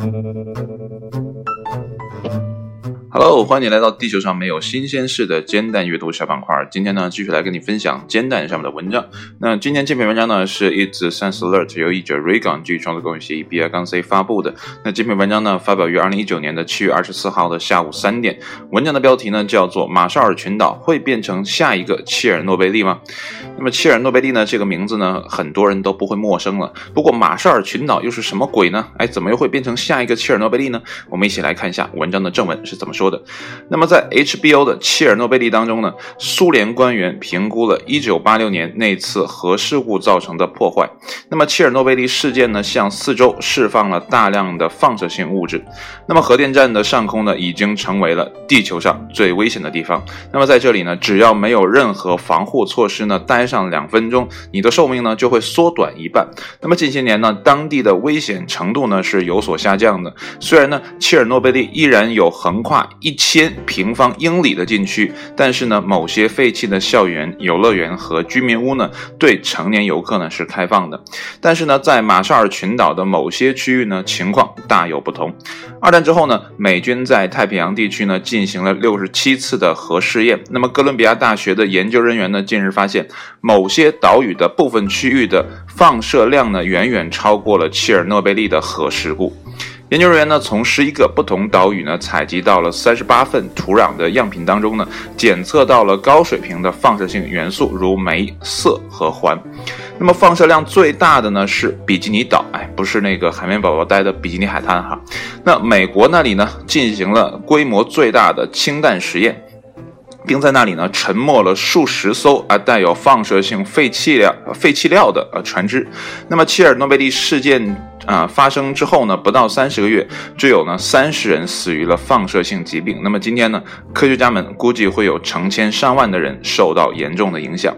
Thank you. Hello，欢迎来到地球上没有新鲜事的煎蛋阅读小板块。今天呢，继续来跟你分享煎蛋上面的文章。那今天这篇文章呢，是 It's Science Alert 由译者 Ray 港基于创作公益协议 B I 杠 C 发布的。那这篇文章呢，发表于二零一九年的七月二十四号的下午三点。文章的标题呢，叫做《马绍尔群岛会变成下一个切尔诺贝利吗？》那么切尔诺贝利呢，这个名字呢，很多人都不会陌生了。不过马绍尔群岛又是什么鬼呢？哎，怎么又会变成下一个切尔诺贝利呢？我们一起来看一下文章的正文是怎么说。的，那么在 HBO 的切尔诺贝利当中呢，苏联官员评估了1986年那次核事故造成的破坏。那么切尔诺贝利事件呢，向四周释放了大量的放射性物质。那么核电站的上空呢，已经成为了地球上最危险的地方。那么在这里呢，只要没有任何防护措施呢，待上两分钟，你的寿命呢就会缩短一半。那么近些年呢，当地的危险程度呢是有所下降的。虽然呢，切尔诺贝利依然有横跨。一千平方英里的禁区，但是呢，某些废弃的校园、游乐园和居民屋呢，对成年游客呢是开放的。但是呢，在马绍尔群岛的某些区域呢，情况大有不同。二战之后呢，美军在太平洋地区呢进行了六十七次的核试验。那么，哥伦比亚大学的研究人员呢，近日发现，某些岛屿的部分区域的放射量呢，远远超过了切尔诺贝利的核事故。研究人员呢，从十一个不同岛屿呢采集到了三十八份土壤的样品当中呢，检测到了高水平的放射性元素，如镁、铯和环。那么放射量最大的呢是比基尼岛，哎，不是那个海绵宝宝待的比基尼海滩哈。那美国那里呢进行了规模最大的氢弹实验，并在那里呢沉没了数十艘啊带有放射性废弃料废弃料的呃船只。那么切尔诺贝利事件。啊，发生之后呢，不到三十个月，就有呢三十人死于了放射性疾病。那么今天呢，科学家们估计会有成千上万的人受到严重的影响。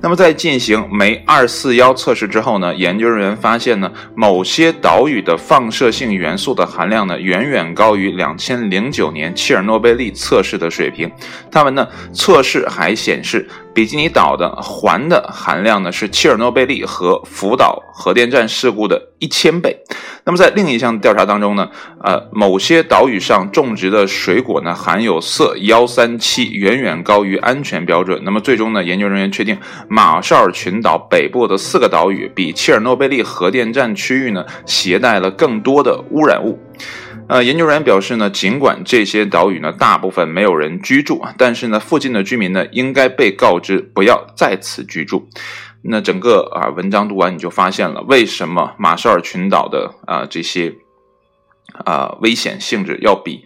那么在进行煤二四幺测试之后呢，研究人员发现呢，某些岛屿的放射性元素的含量呢，远远高于两千零九年切尔诺贝利测试的水平。他们呢测试还显示。比基尼岛的环的含量呢是切尔诺贝利和福岛核电站事故的一千倍。那么在另一项调查当中呢，呃，某些岛屿上种植的水果呢含有铯幺三七，远远高于安全标准。那么最终呢，研究人员确定马绍尔群岛北部的四个岛屿比切尔诺贝利核电站区域呢携带了更多的污染物。呃，研究人员表示呢，尽管这些岛屿呢大部分没有人居住，但是呢，附近的居民呢应该被告知不要在此居住。那整个啊文章读完，你就发现了为什么马绍尔群岛的啊这些啊危险性质要比。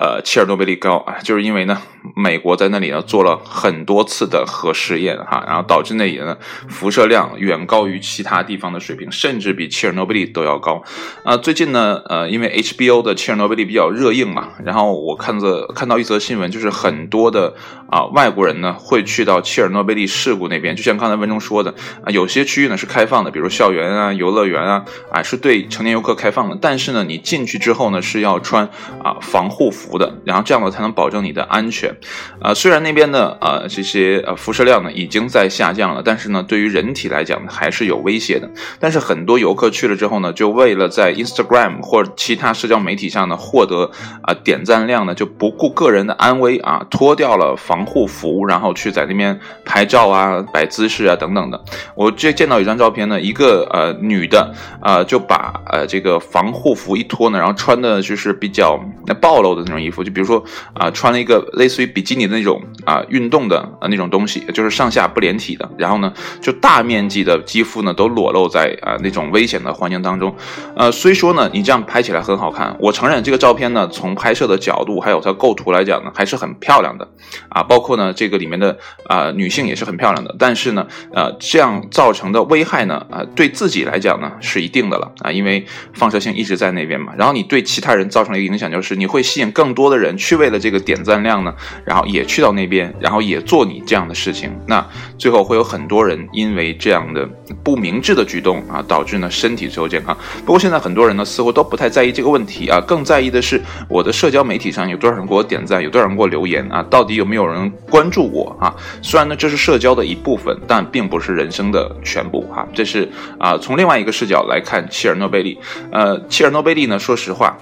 呃，切尔诺贝利高啊，就是因为呢，美国在那里呢做了很多次的核试验哈，然后导致那里呢辐射量远高于其他地方的水平，甚至比切尔诺贝利都要高。啊，最近呢，呃，因为 HBO 的切尔诺贝利比较热映嘛，然后我看着看到一则新闻，就是很多的啊外国人呢会去到切尔诺贝利事故那边，就像刚才文中说的啊，有些区域呢是开放的，比如校园啊、游乐园啊，啊是对成年游客开放的，但是呢，你进去之后呢是要穿啊防护服。服的，然后这样呢才能保证你的安全。呃，虽然那边的呃这些呃辐射量呢已经在下降了，但是呢对于人体来讲还是有威胁的。但是很多游客去了之后呢，就为了在 Instagram 或者其他社交媒体上呢获得啊点赞量呢，就不顾个人的安危啊，脱掉了防护服，然后去在那边拍照啊、摆姿势啊等等的。我这见到一张照片呢，一个呃女的呃就把呃这个防护服一脱呢，然后穿的就是比较暴露的那种。衣服就比如说啊，穿了一个类似于比基尼的那种啊运动的啊那种东西，就是上下不连体的，然后呢，就大面积的肌肤呢都裸露在啊那种危险的环境当中。呃，虽说呢你这样拍起来很好看，我承认这个照片呢从拍摄的角度还有它构图来讲呢还是很漂亮的啊，包括呢这个里面的啊女性也是很漂亮的，但是呢呃这样造成的危害呢啊对自己来讲呢是一定的了啊，因为放射性一直在那边嘛，然后你对其他人造成了一个影响就是你会吸引更更多的人去为了这个点赞量呢，然后也去到那边，然后也做你这样的事情，那最后会有很多人因为这样的不明智的举动啊，导致呢身体最后健康。不过现在很多人呢似乎都不太在意这个问题啊，更在意的是我的社交媒体上有多少人给我点赞，有多少人给我留言啊，到底有没有人关注我啊？虽然呢这是社交的一部分，但并不是人生的全部哈。这是啊从另外一个视角来看切尔诺贝利，呃，切尔诺贝利呢，说实话。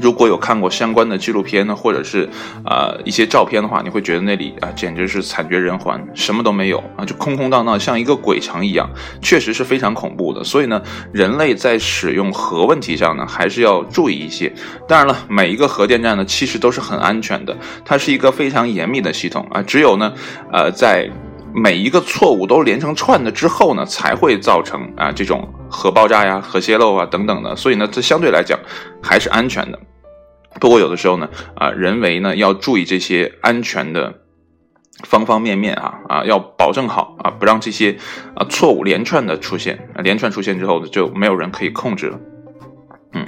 如果有看过相关的纪录片呢，或者是啊一些照片的话，你会觉得那里啊简直是惨绝人寰，什么都没有啊，就空空荡荡，像一个鬼城一样，确实是非常恐怖的。所以呢，人类在使用核问题上呢，还是要注意一些。当然了，每一个核电站呢，其实都是很安全的，它是一个非常严密的系统啊。只有呢，呃，在每一个错误都连成串的之后呢，才会造成啊这种核爆炸呀、核泄漏啊等等的。所以呢，这相对来讲还是安全的。不过有的时候呢，啊，人为呢要注意这些安全的方方面面啊啊，要保证好啊，不让这些啊错误连串的出现，连串出现之后就没有人可以控制了。嗯，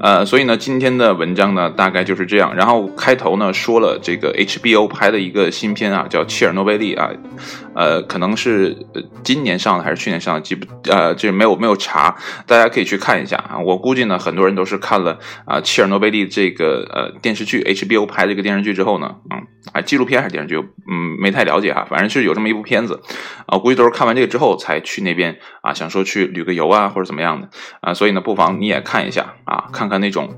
呃，所以呢，今天的文章呢，大概就是这样。然后开头呢，说了这个 HBO 拍的一个新片啊，叫《切尔诺贝利》啊，呃，可能是今年上的还是去年上的，记不呃，这没有没有查，大家可以去看一下啊。我估计呢，很多人都是看了啊《切尔诺贝利》这个呃电视剧 HBO 拍这个电视剧之后呢，嗯，啊，纪录片还是电视剧，嗯，没太了解哈，反正是有这么一部片子啊，估计都是看完这个之后才去那边啊，想说去旅个游啊或者怎么样的啊，所以呢，不妨你也看一下。啊，看看看那种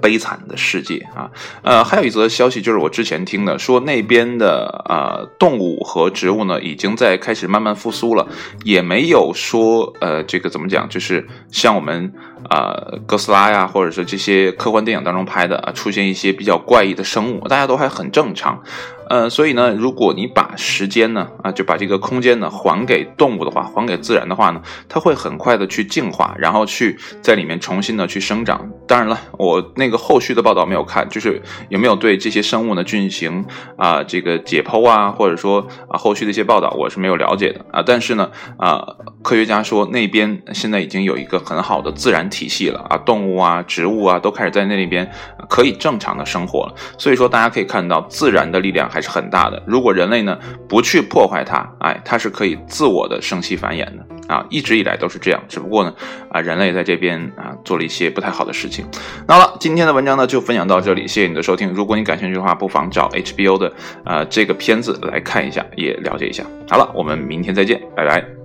悲惨的世界啊，呃，还有一则消息就是我之前听的，说那边的呃动物和植物呢，已经在开始慢慢复苏了，也没有说呃这个怎么讲，就是像我们啊哥斯拉呀，或者是这些科幻电影当中拍的啊，出现一些比较怪异的生物，大家都还很正常。呃，所以呢，如果你把时间呢，啊，就把这个空间呢还给动物的话，还给自然的话呢，它会很快的去净化，然后去在里面重新的去生长。当然了，我那个后续的报道没有看，就是有没有对这些生物呢进行啊这个解剖啊，或者说啊后续的一些报道，我是没有了解的啊。但是呢，啊，科学家说那边现在已经有一个很好的自然体系了啊，动物啊、植物啊都开始在那里边可以正常的生活了。所以说，大家可以看到自然的力量还。是很大的。如果人类呢不去破坏它，哎，它是可以自我的生息繁衍的啊，一直以来都是这样。只不过呢，啊，人类在这边啊做了一些不太好的事情。那好了，今天的文章呢就分享到这里，谢谢你的收听。如果你感兴趣的话，不妨找 HBO 的啊这个片子来看一下，也了解一下。好了，我们明天再见，拜拜。